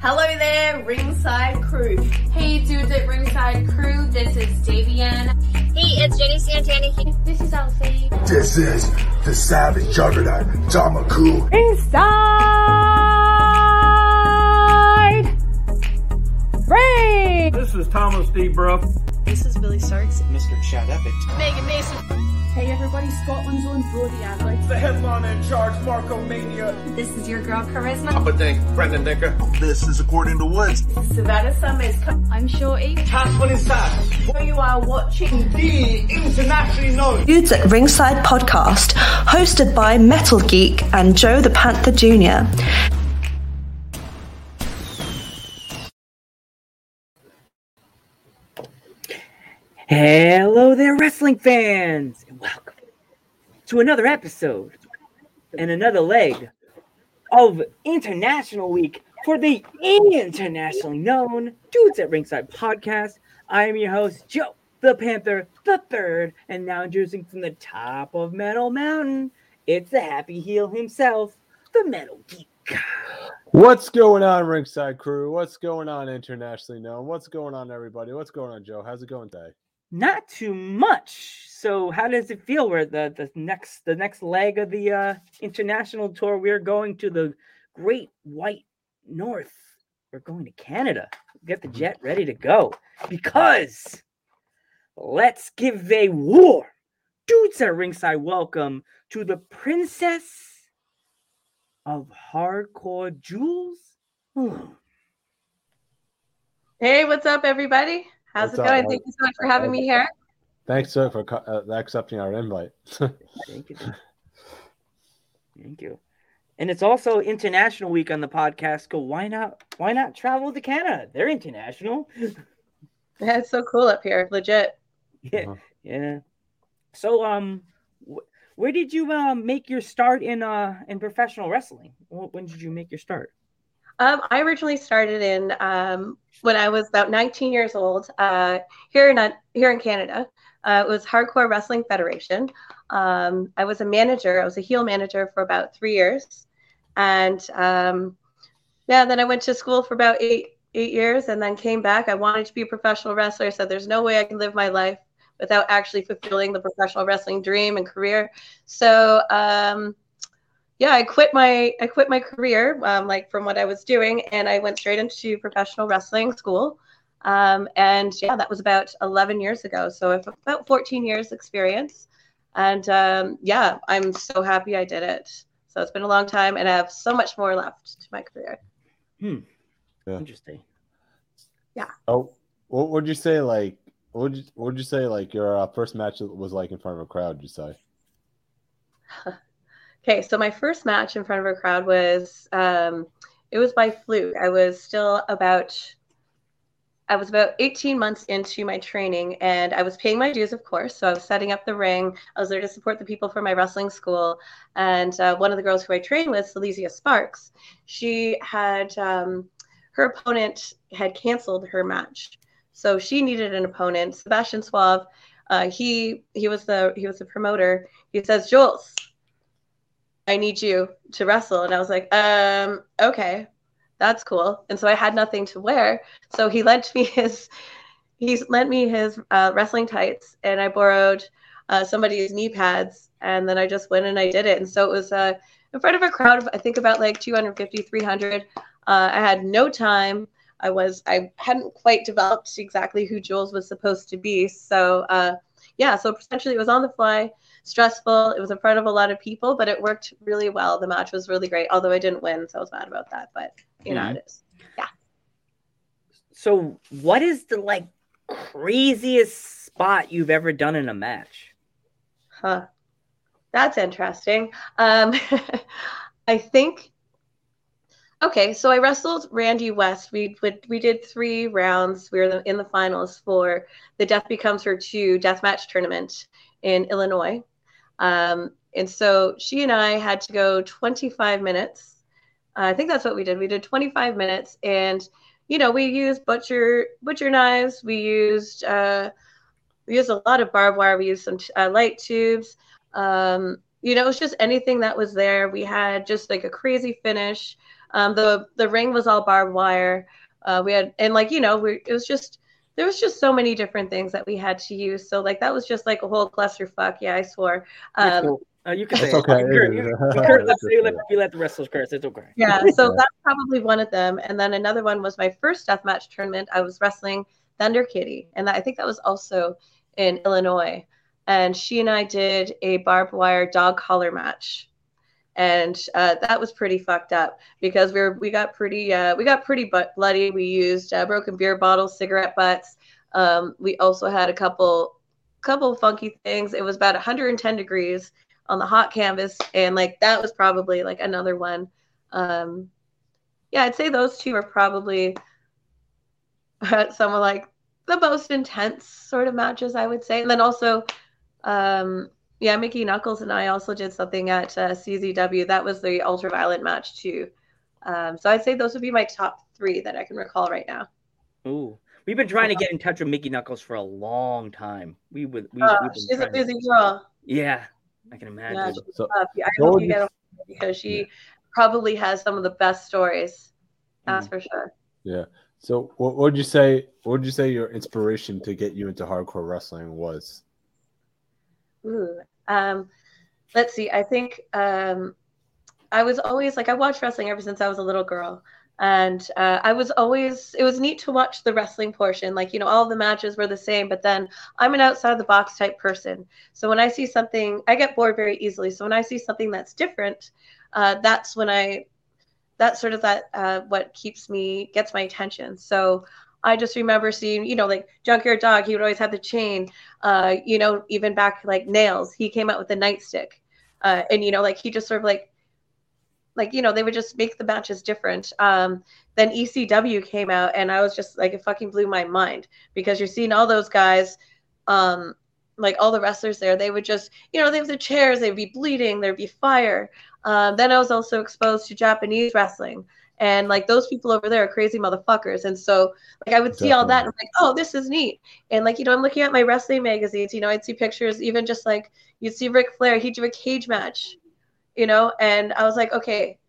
Hello there, Ringside Crew. Hey dudes at Ringside Crew, this is Davian. Hey, it's Jenny Santana. This is Elsie. This is the Savage Juggernaut, Damaku. Inside Ring! This is Thomas D. Bruff. This is Billy Starks. Mr. Chad Epic. Megan Mason. Hey everybody, Scotland's own Brody Adler. The headliner in charge, Marco Mania. This is your girl Charisma. Papa Dink, Brendan Dinker. This is According to Woods. Savannah Summers. I'm Shorty. Tasman inside. You are watching The internationally known. Dudes at Ringside podcast, hosted by Metal Geek and Joe the Panther Jr. Hello there, wrestling fans, and welcome to another episode and another leg of International Week for the internationally known Dudes at Ringside podcast. I am your host, Joe the Panther the Third, and now introducing from the top of Metal Mountain, it's the happy heel himself, the Metal Geek. What's going on, Ringside Crew? What's going on, internationally known? What's going on, everybody? What's going on, Joe? How's it going today? Not too much. So, how does it feel? Where the the next the next leg of the uh, international tour, we're going to the Great White North. We're going to Canada. Get the jet ready to go because let's give a war. Dudes at ringside, welcome to the Princess of Hardcore Jules. Oh, Hey, what's up, everybody? How's What's it going? Mark? Thank you so much for having me here. Thanks, sir, for uh, accepting our invite. Thank you. Thank you. And it's also International Week on the podcast. Go, why not? Why not travel to Canada? They're international. Yeah, it's so cool up here, legit. Yeah, Uh-huh. yeah. So, um, wh- where did you um make your start in uh in professional wrestling? When did you make your start? Um, I originally started in um, when I was about 19 years old uh, here in uh, here in Canada. Uh, it was Hardcore Wrestling Federation. Um, I was a manager. I was a heel manager for about three years, and um, yeah, then I went to school for about eight eight years, and then came back. I wanted to be a professional wrestler. So there's no way I can live my life without actually fulfilling the professional wrestling dream and career. So um, yeah, I quit my I quit my career um, like from what I was doing, and I went straight into professional wrestling school. Um, and yeah, that was about 11 years ago. So I have about 14 years experience, and um, yeah, I'm so happy I did it. So it's been a long time, and I have so much more left to my career. Hmm. Yeah. Interesting. Yeah. Oh, what would you say? Like, what would you, what would you say? Like your uh, first match was like in front of a crowd? You say? Okay, so my first match in front of a crowd was um, it was by fluke. I was still about I was about 18 months into my training and I was paying my dues, of course. So I was setting up the ring. I was there to support the people for my wrestling school. And uh, one of the girls who I trained with, Seleziya Sparx, she had um, her opponent had canceled her match. So she needed an opponent. Sebastian Suave, uh, he he was the he was the promoter. He says, Jules, I need you to wrestle. And I was like, um, okay, that's cool. And so I had nothing to wear. So he lent me his, he lent me his uh, wrestling tights and I borrowed uh, somebody's knee pads. And then I just went and I did it. And so it was uh, in front of a crowd of, I think about like 250, 300. Uh, I had no time. I was, I hadn't quite developed exactly who Jules was supposed to be. So uh, yeah, so essentially it was on the fly stressful. It was in front of a lot of people, but it worked really well. The match was really great, although I didn't win, so I was mad about that. But you know, Mhm. it is. Yeah. So, what is the like craziest spot you've ever done in a match? Huh. That's interesting. Um, I think. Okay, so I wrestled Randi West. We we did three rounds. We were in the finals for the Death Becomes Her two deathmatch tournament in Illinois. Um, and so she and I had to go 25 minutes. I think that's what we did. We did 25 minutes, and you know we used butcher butcher knives. We used uh, we used a lot of barbed wire. We used some uh, light tubes. Um, you know, it was just anything that was there. We had just like a crazy finish. Um, the the ring was all barbed wire. Uh, we had and like you know we it was just there was just so many different things that we had to use. So like that was just like a whole clusterfuck. Yeah, I swore. Um, uh, you can say That's it. okay. You can- you curse, let's say let, you let the wrestlers curse. It's okay. yeah, so that's probably one of them. And then another one was my first deathmatch tournament. I was wrestling Thunder Kitty, and that, I think that was also in Illinois. And she and I did a barbed wire dog collar match, and uh, that was pretty fucked up because we were we got pretty uh, we got pretty bloody. We used uh, broken beer bottles, cigarette butts. Um, we also had a couple couple funky things. It was about 110 degrees on the hot canvas, and like that was probably like another one. Um, yeah, I'd say those two are probably some of like the most intense sort of matches I would say. And then also, um, yeah, Mickie Knuckles and I also did something at uh, CZW. That was the ultraviolet match too. Um, so I'd say those would be my top three that I can recall right now. Ooh, we've been trying to get in touch with Mickie Knuckles for a long time. We would. We, Uh, she's a trying to- busy girl. Yeah, I can imagine. Yeah, So- tough. I hope you you- get her because she probably has some of the best stories. Mm. That's for sure. Yeah. So what would you say? What would you say your inspiration to get you into hardcore wrestling was? Ooh. Um, let's see. I think um, I was always like I watched wrestling ever since I was a little girl, and uh, I was always it was neat to watch the wrestling portion. Like you know, all the matches were the same, but then I'm an outside the box type person. So when I see something, I get bored very easily. So when I see something that's different, uh, that's when I that's sort of that uh, what keeps me gets my attention. So I just remember seeing, you know, like Junkyard Dog, he would always have the chain. Uh, you know, even back like Nails, he came out with the nightstick. Uh, and you know, like he just sort of like like, you know, they would just make the matches different. Um, then ECW came out and I was just like it fucking blew my mind because you're seeing all those guys um like all the wrestlers there, they would just, you know, they have the chairs, they'd be bleeding, there'd be fire. Um, then I was also exposed to Japanese wrestling, and like those people over there are crazy motherfuckers. And so, like, I would see all that and I'm like, oh, this is neat. And like, you know, I'm looking at my wrestling magazines. You know, I'd see pictures, even just like you'd see Ric Flair, he'd do a cage match, you know, and I was like, okay,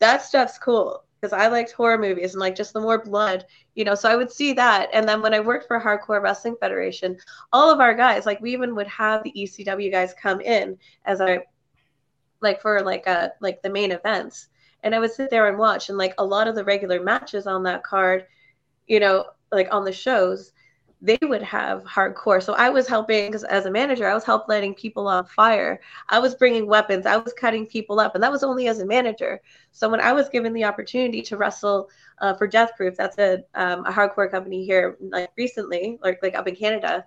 that stuff's cool because I liked horror movies and like just the more blood, you know. So I would see that, and then when I worked for Hardcore Wrestling Federation, all of our guys, like we even would have the ECW guys come in as our like for like uh like the main events and i would sit there and watch and like a lot of the regular matches on that card you know like on the shows they would have hardcore. So i was helping because as a manager i was help lighting people on fire. I was bringing weapons. I was cutting people up and that was only as a manager. So when i was given the opportunity to wrestle uh, for death proof that's a, um, a hardcore company here like recently like, like up in canada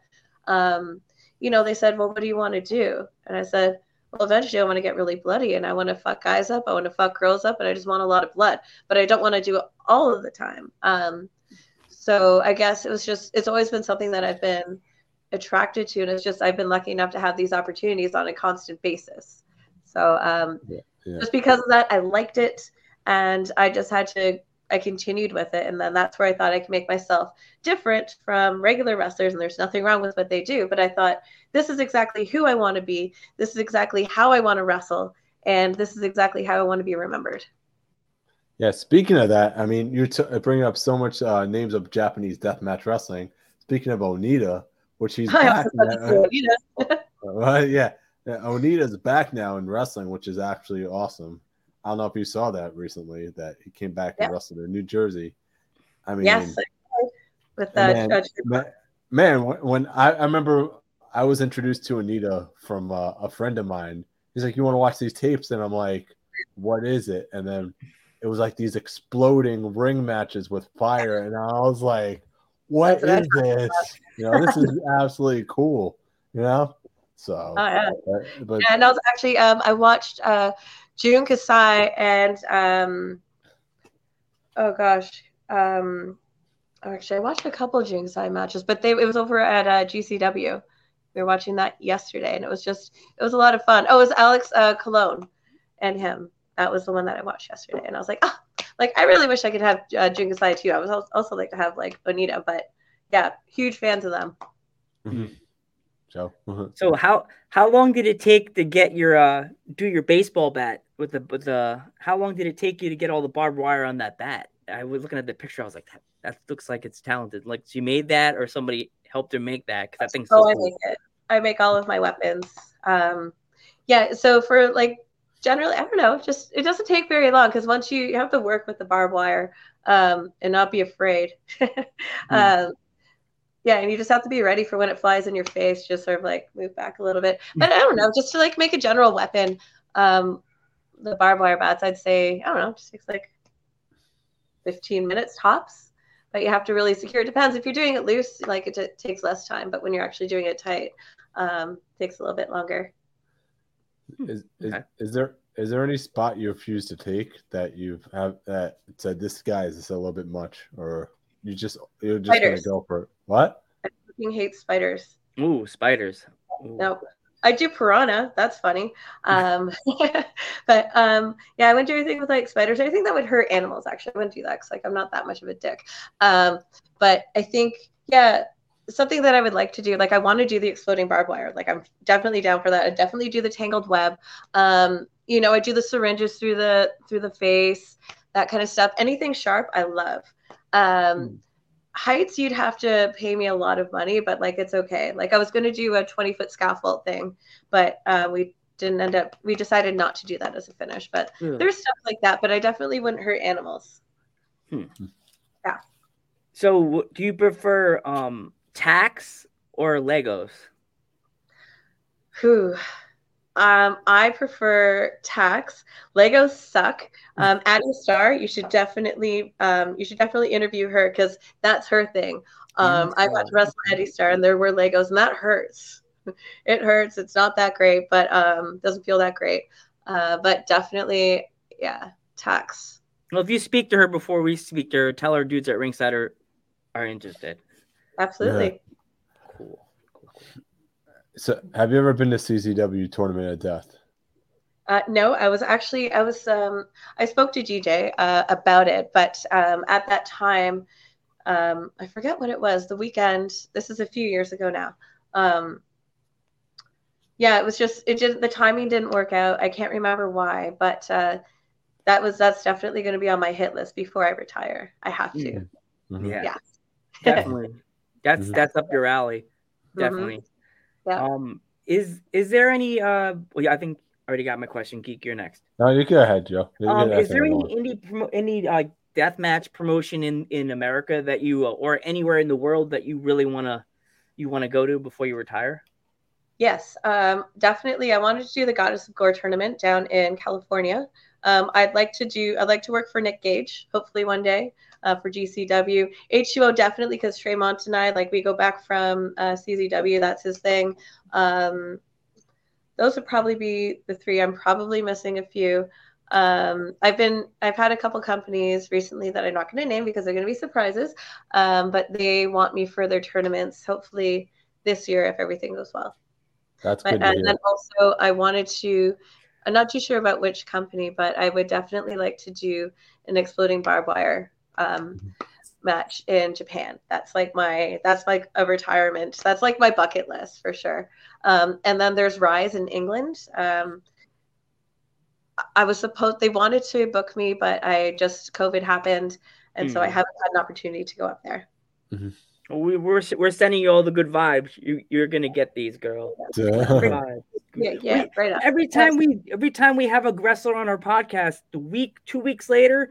um, you know they said well what do you want to do? And i said well, eventually I want to get really bloody and I want to fuck guys up. I want to fuck girls up and I just want a lot of blood, but I don't want to do it all of the time. Um, so I guess it was just, it's always been something that I've been attracted to. And it's just, I've been lucky enough to have these opportunities on a constant basis. So um, Yeah, yeah. just because of that, I liked it and I just had to, I continued with it. And then that's where I thought I could make myself different from regular wrestlers. And there's nothing wrong with what they do. But I thought, this is exactly who I want to be. This is exactly how I want to wrestle. And this is exactly how I want to be remembered. Yeah. Speaking of that, I mean, you're t- bringing up so much uh, names of Japanese deathmatch wrestling. Speaking of Onita, which he's back now- this was, you know. Well, yeah. yeah, Onita's back now in wrestling, which is actually awesome. I don't know if you saw that recently that he came back Yeah. and wrestled in New Jersey. I mean, yes, with that. man, uh, man, man, when when I, I remember I was introduced to Onita from uh, a friend of mine. He's like, "You want to watch these tapes?" And I'm like, "What is it?" And then it was like these exploding ring matches with fire, and I was like, "What That's is what this?" You know, this is absolutely cool. You know, so Oh, yeah. but, but and I was actually um, I watched uh, Jun Kasai and um, oh gosh, um, actually I watched a couple of Jun Kasai matches, but they it was over at uh, GCW. We were watching that yesterday, and it was just it was a lot of fun. Oh, it was Alex uh, Colon and him. That was the one that I watched yesterday, and I was like, oh, like I really wish I could have uh, Jun Kasai too. I was also like to have like Onita, but yeah, huge fans of them. Mm-hmm. Joe. So how how long did it take to get your uh do your baseball bat with the with the how long did it take you to get all the barbed wire on that bat? I was looking at the picture. I was like, that, that looks like it's talented. Like she made that, or somebody helped her make that because thing's so oh, I cool. make it. I make all of my weapons. Um, yeah. So for like generally, I don't know. Just it doesn't take very long because once you, you have to work with the barbed wire um, and not be afraid. um, yeah, and you just have to be ready for when it flies in your face. Just sort of like move back a little bit. But I don't know, just to like make a general weapon. Um, the barbed wire bats, I'd say I don't know, just takes like 15 minutes tops. But you have to really secure. It depends if you're doing it loose, like it t- takes less time. But when you're actually doing it tight, um, it takes a little bit longer. Is, is, is there is there any spot you refuse to take that you've have that said this guy is just a little bit much, or you just you're just Spiders. gonna go for it? What? I fucking hate spiders. Ooh, spiders. Ooh. No, I do piranha. That's funny. Um, but um, yeah, I wouldn't do anything with like spiders. I think that would hurt animals. Actually, I wouldn't do that because like I'm not that much of a dick. Um, but I think yeah, something that I would like to do. Like I want to do the exploding barbed wire. Like I'm definitely down for that. I definitely do the tangled web. Um, you know, I do the syringes through the through the face, that kind of stuff. Anything sharp, I love. Um, heights you'd have to pay me a lot of money but like it's okay like i was going to do a 20 foot scaffold thing but uh, we didn't end up we decided not to do that as a finish but Yeah. there's stuff like that but i definitely wouldn't hurt animals Yeah. So do you prefer um tacks or Legos? Whew. Um, I prefer tacks. Legos suck. Um, Addy Starr, you should definitely, um, you should definitely interview her because that's her thing. Um, I got to wrestle Addy Starr, and there were Legos, and that hurts. It hurts. It's not that great, but um, doesn't feel that great. Uh, but definitely, yeah, tacks. Well, if you speak to her before we speak to her, tell her dudes at ringside are are interested. Absolutely. Cool. So, have you ever been to CZW Tournament of Death? Uh, no, I was actually I was um, I spoke to DJ uh, about it, but um, at that time, um, I forget what it was. The weekend. This is a few years ago now. Um, yeah, it was just it didn't the timing didn't work out. I can't remember why, but uh, that was that's definitely going to be on my hit list before I retire. I have to. Mhm. Yeah, Yeah. definitely. That's Mhm. that's up your alley. Mhm. Definitely. Yeah. Um, is is there any? Uh, well, yeah, I think I already got my question. Geek, you're next. No, you go ahead, Joe. You Um, can is there any any any uh, death match promotion in in America that you uh, or anywhere in the world that you really wanna you wanna go to before you retire? Yes, um, definitely. I wanted to do the Goddess of Gore tournament down in California. Um, I'd like to do. I'd like to work for Nick Gage, hopefully one day uh, for GCW. H2O definitely because Tremont and I like we go back from uh, CZW. That's his thing. Um, those would probably be the three. I'm probably missing a few. Um, I've been. I've had a couple companies recently that I'm not going to name because they're going to be surprises. Um, but they want me for their tournaments. Hopefully this year if everything goes well. That's But, good to and then also, I wanted to, I'm not too sure about which company, but I would definitely like to do an exploding barbed wire um, match in Japan. That's like my, that's like a retirement. That's like my bucket list for sure. Um, and then there's Rise in England. Um, I was supposed, they wanted to book me, but I just, COVID happened. And so I Hmm. haven't had an opportunity to go up there. We, we're we're sending you all the good vibes. You you're gonna get these, girl. Good vibes. Yeah, yeah, right on. Every time we every time we have a wrestler on our podcast, the week two weeks later,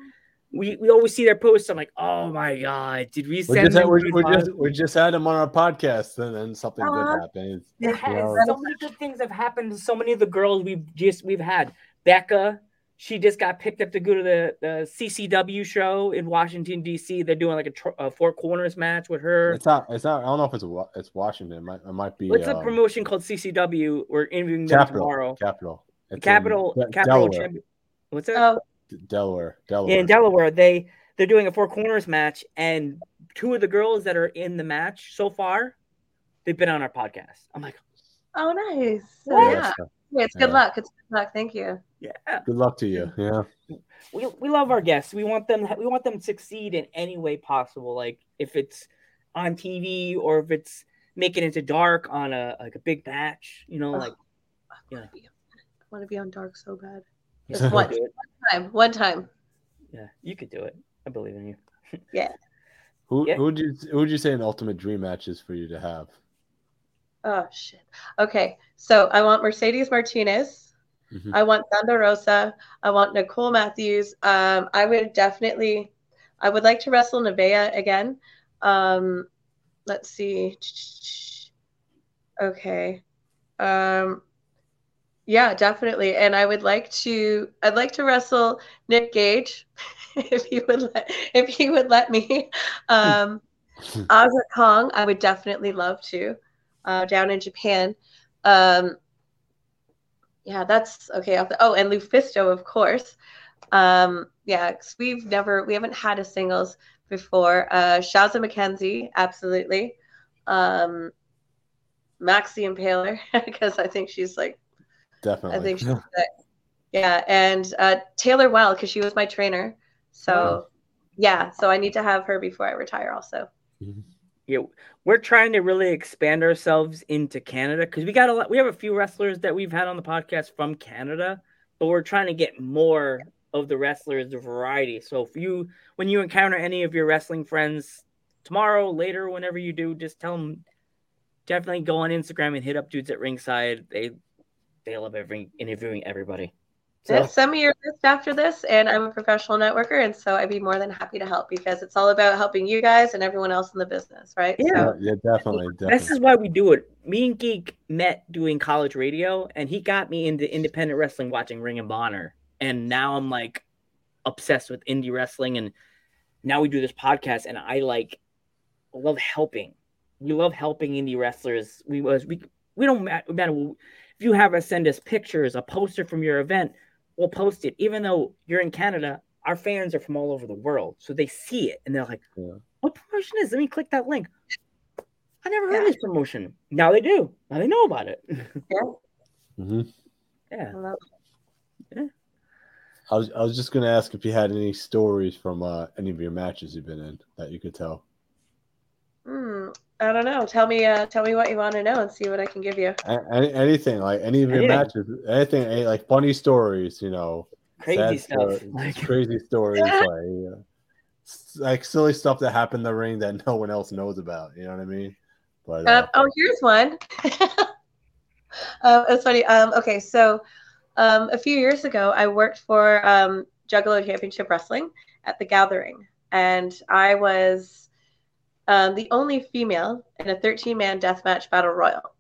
we, we always see their posts. I'm like, oh my god, did we We send just, had, we, good we, vibes? just, we just had them on our podcast, and then something Uh-huh. good happened. It has so many good things have happened to so many of the girls we've just we've had. Becca, she just got picked up to go to the, the CCW show in Washington D.C. They're doing like a, tr- a four corners match with her. It's not. It's not. I don't know if it's Wa- it's Washington. It might, it might be. What's a um, promotion called CCW? We're interviewing them Capital. tomorrow. Capital. It's Capital, De- Capital. Delaware. Champion- What's that? Oh, D- Delaware. Delaware. in Delaware, they they're doing a four corners match, and two of the girls that are in the match so far, they've been on our podcast. I'm like, oh, nice. So, Yeah, yeah. it's good Yeah. luck. It's good luck. Thank you. yeah, Good luck to you. Yeah. we, we love our guests. We want them we want them to succeed in any way possible. Like if it's on TV or if it's making it to dark on a like a big batch. You know, Oh, like I yeah. want to be, I want to be on dark so bad. you Just could once, do it. one time, one time. Yeah, you could do it. I believe in you. Yeah. Who Yeah. who would you who would you say an ultimate dream match is for you to have? Oh shit. Okay, so I want Mercedes Martinez. Mhm. I want Thunder Rosa. I want Nicole Matthews. Um, I would definitely. I would like to wrestle Nevaeh again. Um, let's see. Okay. Um, yeah, definitely. And I would like to. I'd like to wrestle Nick Gage, if he would let. If he would let me. Um, Aja Kong, I would definitely love to. Uh, down in Japan. Um, yeah, that's okay. off the- Oh, and Lufisto, of course. Um, yeah, 'cause we've never, we haven't had a singles before. Uh, Shazza McKenzie, absolutely. Um, Max the Impaler, because I think she's like, Definitely. I think she's sick. Yeah, and uh, Taylor Well, because she was my trainer. So, yeah, so I need to have her before I retire, also. Yeah, we're trying to really expand ourselves into Canada because we got a lot. We have a few wrestlers that we've had on the podcast from Canada, but we're trying to get more of the wrestlers, the variety. So if you, when you encounter any of your wrestling friends tomorrow, later, whenever you do, just tell them definitely go on Instagram and hit up dudes at ringside. They they love every interviewing everybody. So Yeah, send me your list after this, and I'm a professional networker, and so I'd be more than happy to help because it's all about helping you guys and everyone else in the business, right? Yeah. Yeah, yeah, definitely, definitely. This is why we do it. Me and Geek met doing college radio, and he got me into independent wrestling watching Ring of Honor. And now I'm like obsessed with indie wrestling. And now we do this podcast, and I like love helping. We love helping indie wrestlers. We was we we don't matter if you have us send us pictures, a poster from your event, we'll post it. Even though you're in Canada, our fans are from all over the world, so they see it and they're like, Yeah. "What promotion is? Let me click that link." I never heard of this promotion. Now they do. Now they know about it. Yeah. Mhm. yeah. I I was I was just gonna ask if you had any stories from uh, any of your matches you've been in that you could tell. Hmm, I don't know. Tell me, uh, tell me what you want to know, and see what I can give you. Any, anything like any of your Anything. matches, anything any, like funny stories, you know, Crazy sad stuff. sto- Like- crazy stories, like uh, like silly stuff that happened in the ring that no one else knows about. You know what I mean? But uh, Um, oh, here's one. um, it's funny. Um, okay, so um, a few years ago, I worked for um, Juggalo Championship Wrestling at the Gathering, and I was um, the only female in a 13-man deathmatch battle royal.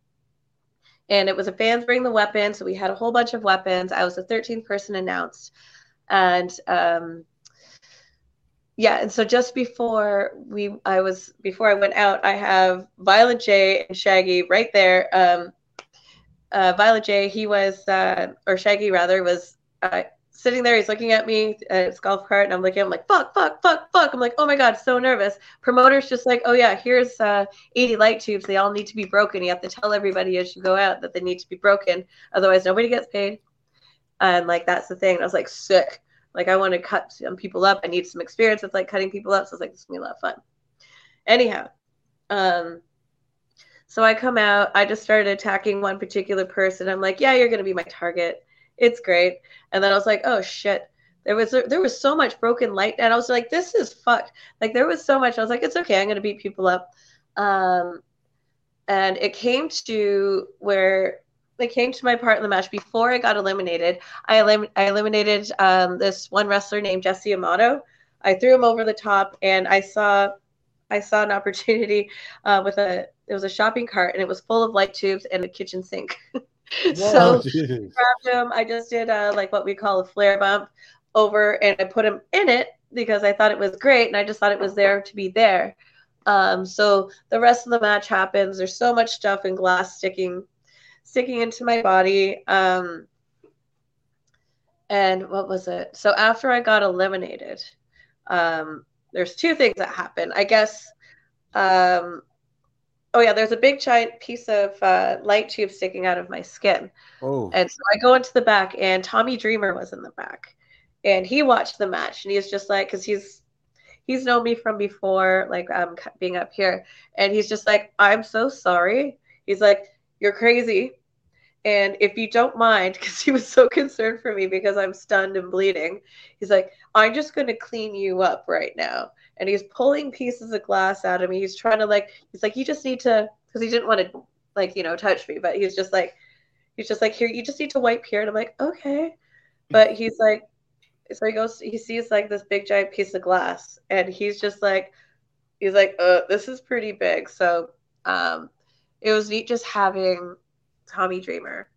And it was a fans bring the weapons, so we had a whole bunch of weapons. I was the 13th person announced, and um, yeah, and so just before we, I was before I went out, I have Violent J and Shaggy right there. Um, uh, Violent J, he was, uh, or Shaggy rather, was uh, sitting there. He's looking at me at his golf cart, and I'm looking. I'm like, fuck, fuck, fuck, fuck. I'm like, oh my god, so nervous. Promoter's just like, oh yeah, here's uh, 80 light tubes. They all need to be broken. You have to tell everybody as you go out that they need to be broken, otherwise nobody gets paid. And like that's the thing. And I was like, sick. Like I want to cut some people up. I need some experience with like cutting people up. So I was like, this is gonna be a lot of fun. Anyhow, um, so I come out, I just started attacking one particular person. I'm like, yeah, you're gonna be my target. It's great. And then I was like, oh shit. There was there was so much broken light, and I was like, this is fucked. Like there was so much. I was like, it's okay. I'm gonna beat people up. Um, and it came to where it came to my part in the match before I got eliminated. I, elim- I eliminated um, this one wrestler named Jesse Amato. I threw him over the top, and I saw I saw an opportunity uh, with a it was a shopping cart and it was full of light tubes and a kitchen sink. so Oh, grabbed him. I just did uh, like what we call a Flair bump over, and I put him in it because I thought it was great, and I just thought it was there to be there. Um, so the rest of the match happens. There's so much stuff and glass sticking sticking into my body. Um, and what was it? So after I got eliminated, um, there's two things that happen. I guess. Um, oh yeah, there's a big giant piece of uh, light tube sticking out of my skin. Oh, And so I go into the back, and Tommy Dreamer was in the back, and he watched the match, and he's just like, because he's he's known me from before, like um being up here, and he's just like, I'm so sorry. He's like, you're crazy. And if you don't mind, because he was so concerned for me because I'm stunned and bleeding, he's like, I'm just going to clean you up right now. And he's pulling pieces of glass out of me. He's trying to, like, he's like, you just need to, because he didn't want to, like, you know, touch me, but he's just like, he's just like, here, you just need to wipe here. And I'm like, okay. But he's like, so he goes, he sees like this big giant piece of glass, and he's just like, he's like, uh, this is pretty big. So, um, it was neat just having Tommy Dreamer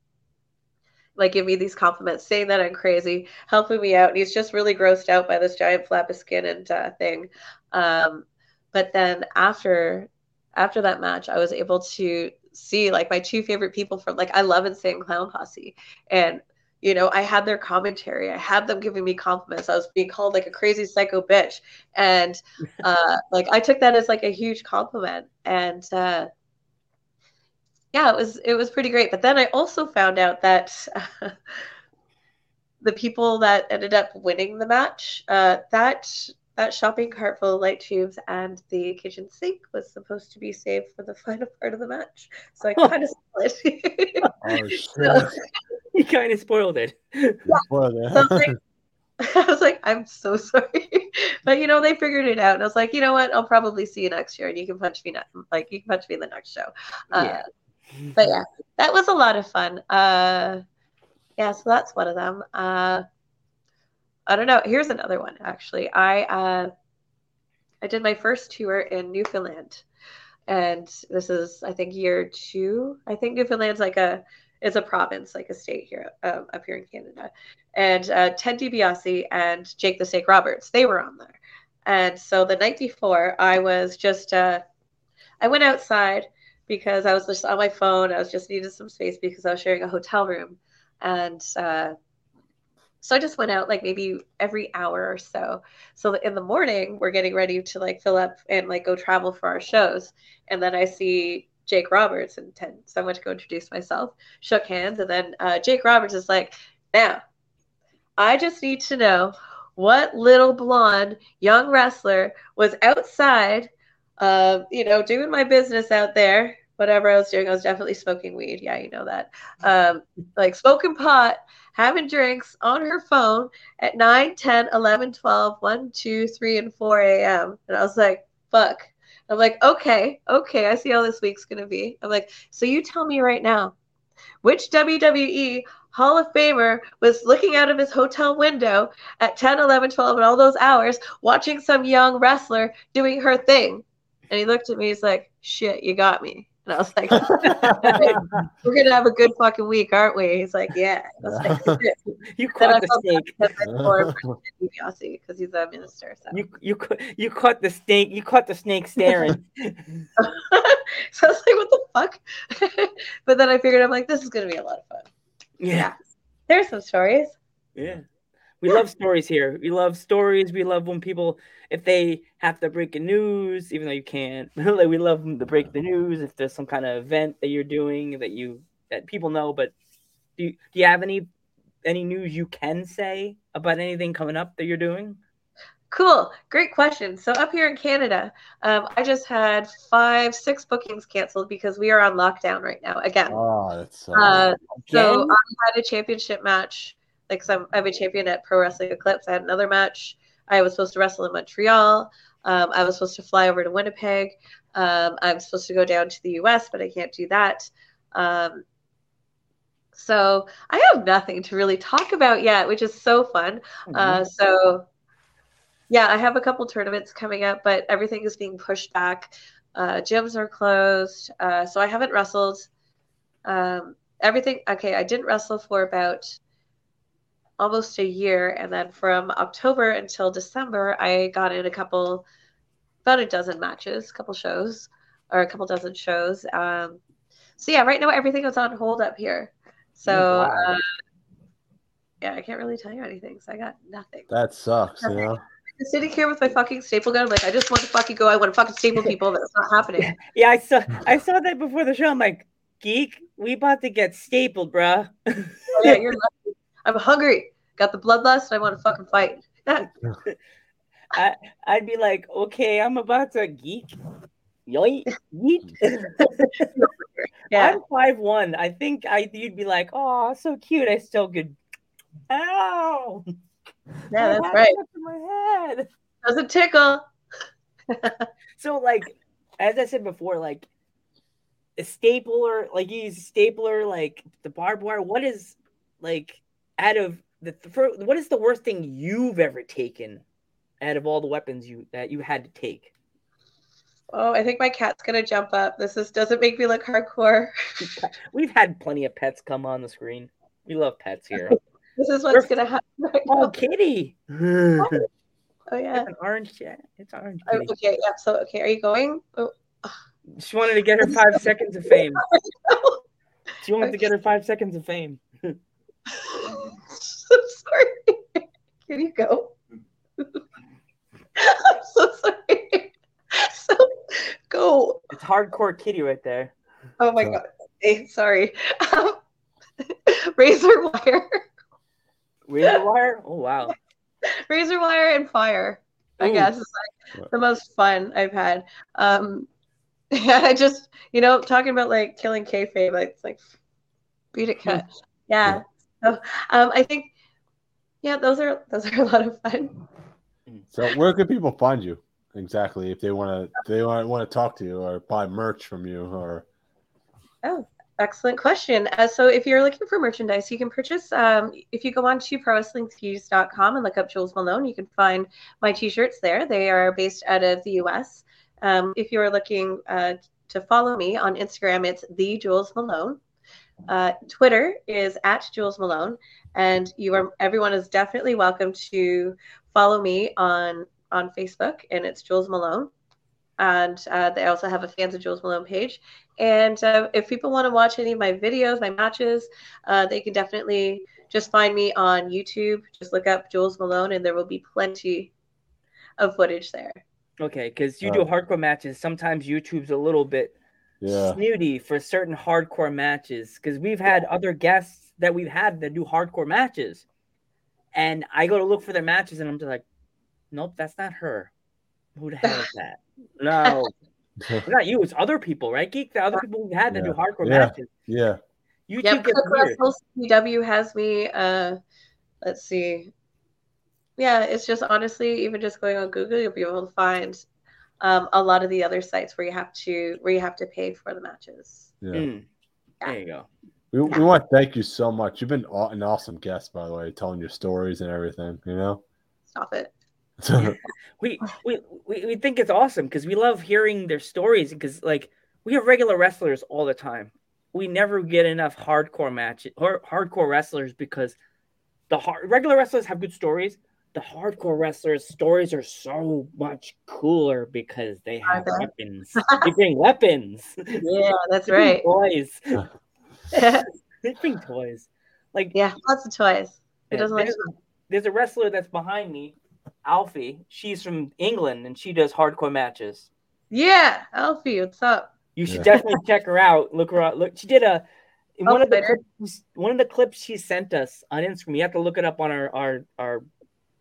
like give me these compliments, saying that I'm crazy, helping me out. And he's just really grossed out by this giant flap of skin and uh, thing. Um, but then after after that match, I was able to see like my two favorite people from like I love Insane Clown Posse, and you know I had their commentary. I had them giving me compliments. I was being called like a crazy psycho bitch, and uh, like I took that as like a huge compliment. And uh, yeah, it was it was pretty great. But then I also found out that uh, the people that ended up winning the match, uh, that that shopping cart full of light tubes and the kitchen sink was supposed to be saved for the final part of the match. So I kind of spoiled it. Oh shit! So- You kind of spoiled it. Spoiled it. So I was like, I was like, I'm so sorry, but you know they figured it out, and I was like, you know what, I'll probably see you next year, and you can punch me, ne- like you can punch me in the next show. Uh, Yeah. But yeah, that was a lot of fun. Uh, yeah, so that's one of them. Uh, I don't know. Here's another one. Actually, I uh, I did my first tour in Newfoundland, and this is I think year two. I think Newfoundland's like a it's a province, like a state here um, up here in Canada. And uh, Ted DiBiase and Jake the Snake Roberts, they were on there. And so the night before, I was just uh, I went outside because I was just on my phone. I was just needed some space because I was sharing a hotel room, and uh, so I just went out like maybe every hour or so. So in the morning, we're getting ready to like fill up and like go travel for our shows, and then I see Jake Roberts and Ted. So I went to go introduce myself, shook hands, and then uh, Jake Roberts is like, "Now, I just need to know." What little blonde young wrestler was outside uh, you know, doing my business out there, whatever I was doing, I was definitely smoking weed. Yeah, you know that. Um, like smoking pot, having drinks on her phone at 9, 10, 11, 12, 1, 2, 3, and 4 a.m. And I was like, fuck. I'm like, okay, okay, I see how this week's going to be. I'm like, so you tell me right now, which WWE Hall of Famer was looking out of his hotel window at 10, 11, 12, and all those hours watching some young wrestler doing her thing? And he looked at me. He's like, "Shit, you got me." And I was like, "We're gonna have a good fucking week, aren't we?" He's like, "Yeah." I was like, "Shit." You Then I caught the snake. because I swore for DiBiase because he's a minister. So. You you you caught the snake. You caught the snake staring. so I was like, "What the fuck?" but then I figured I'm like, "This is gonna be a lot of fun." yeah. There's some stories. Yeah. We love stories here. We love stories. We love when people, if they have to break the news, even though you can't, like, we love them to break the news. If there's some kind of event that you're doing that you that people know, but do you, do you have any any news you can say about anything coming up that you're doing? Cool. Great question. So up here in Canada, um, I just had five, six bookings canceled because we are on lockdown right now again. Oh, that's Uh, so Again? I had a championship match. Like some, I'm a champion at Pro Wrestling Eclipse. I had another match. I was supposed to wrestle in Montreal. Um, I was supposed to fly over to Winnipeg. Um, I'm supposed to go down to the U.S., but I can't do that. Um, so I have nothing to really talk about yet, which is so fun. Uh, so yeah, I have a couple tournaments coming up, but everything is being pushed back. Uh, gyms are closed, uh, so I haven't wrestled. Um, everything okay. I didn't wrestle for about almost a year, and then from October until December, I got in a couple, about a dozen matches, a couple shows, or a couple dozen shows. Um, so yeah, right now everything is on hold up here. So uh, yeah, I can't really tell you anything. So I got nothing. that sucks. You know. I'm sitting here with my fucking staple gun. I'm like, I just want to fucking go. I want to fucking staple people. That's not happening. Yeah, I saw I saw that before the show. I'm like, geek, we about to get stapled, bruh. Oh, yeah, you're lucky. I'm hungry. Got the bloodlust. I want to fucking fight. I, I'd be like, okay, I'm about to geek. Yoink, yeet. Yeah. I'm five one. I think I you'd be like, oh, so cute. I still could. Ow! Yeah, that's right. my head. Doesn't tickle. So, like, as I said before, like a stapler, like you use a stapler, like the barbed wire. What is like out of the for, what is the worst thing you've ever taken out of all the weapons you that you had to take? Oh, I think my cat's gonna jump up. This is doesn't make me look hardcore. We've had plenty of pets come on the screen. We love pets here. This is what's gonna happen right oh, now. kitty! Oh yeah. It's an orange cat. It's orange Oh, okay, yeah. So okay, are you going? Oh, She wanted to get her five seconds of fame. She wanted to get her five seconds of fame. I'm sorry. Can you go? I'm so sorry. So go. It's hardcore kitty right there. Oh my god. Hey, sorry. Um, razor wire. Razor wire? Oh wow. razor wire and fire i Ooh. guess is like the most fun i've had um yeah, i just you know talking about like killing kayfabe like it's like beat it cut yeah so um i think yeah those are those are a lot of fun. So where can people find you exactly if they want to they want want to talk to you or buy merch from you or? Oh excellent question. Uh, so if you're looking for merchandise you can purchase um, if you go on to prowrestlingtees.com and look up jules malone you can find my t-shirts there. They are based out of the us um, if you're looking uh, to follow me on instagram it's the jules malone uh, twitter is at jules malone and you are everyone is definitely welcome to follow me on on facebook and it's jules malone and uh, they also have a fans of jules malone page and uh, if people want to watch any of my videos, my matches, uh, they can definitely just find me on YouTube. Just look up Jules Malone, and there will be plenty of footage there. Okay, because you Uh, do hardcore matches. Sometimes YouTube's a little bit yeah snooty for certain hardcore matches. Because we've had other guests that we've had that do hardcore matches, and I go to look for their matches, and I'm just like, nope, that's not her. Who the hell is that? No, not you. It's other people, right, Geek? The other people we've had that do hardcore Yeah. matches. yeah YouTube Yep, gets Cook weird. Russell CW has me. Uh, let's see. Yeah, it's just honestly, even just going on Google, you'll be able to find um, a lot of the other sites where you have to where you have to pay for the matches. yeah Mm, there you go. we, we want to thank you so much you've been an awesome guest by the way telling your stories and everything you know Stop it. we we we, we think it's awesome because we love hearing their stories because like we have regular wrestlers all the time we never get enough hardcore matches or hardcore wrestlers because the hard, regular wrestlers have good stories the hardcore wrestlers stories are so much cooler because they have they? weapons they bring weapons Yeah, that's They right. toys they bring toys like yeah, lots of toys. Who yeah, doesn't like there's, there's a wrestler that's behind me alfie she's from england and she does hardcore matches Yeah, Alfie, what's up? You should Yeah. definitely check her out. Look her out. Look, she did a in Oh, one of the clips, one of the clips she sent us on Instagram. You have to look it up on our our our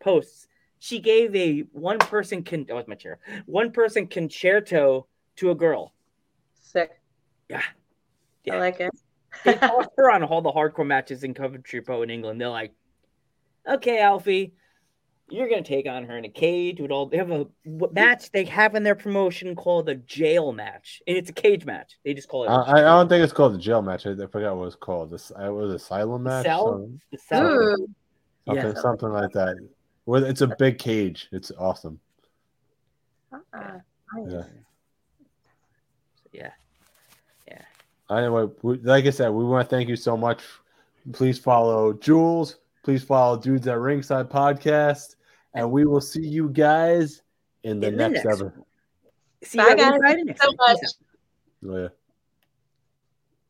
posts. She gave a one person can oh it's my chair one person concerto to a girl. Sick. Yeah. I like it. They tossed her on all the hardcore matches in Coventry Pro in England. They're like, okay, Alfie, you're gonna take on her in a cage with all. They have a match they have in their promotion called a jail match, and it's a cage match. They just call it. I, I don't think it's called the jail match. I, I forgot what it's called. This it was uh, asylum The match. cell? Something, the cell. Ooh, something, Yeah. something like that. Well, it's a big cage. It's awesome. uh-uh. Yeah. Yeah. Anyway, like I said, we want to thank you so much. Please follow Jules. Please follow Dudes at Ringside podcast, and we will see you guys in the In the next next episode. See Bye, you guys. Friday next so much. Oh, yeah.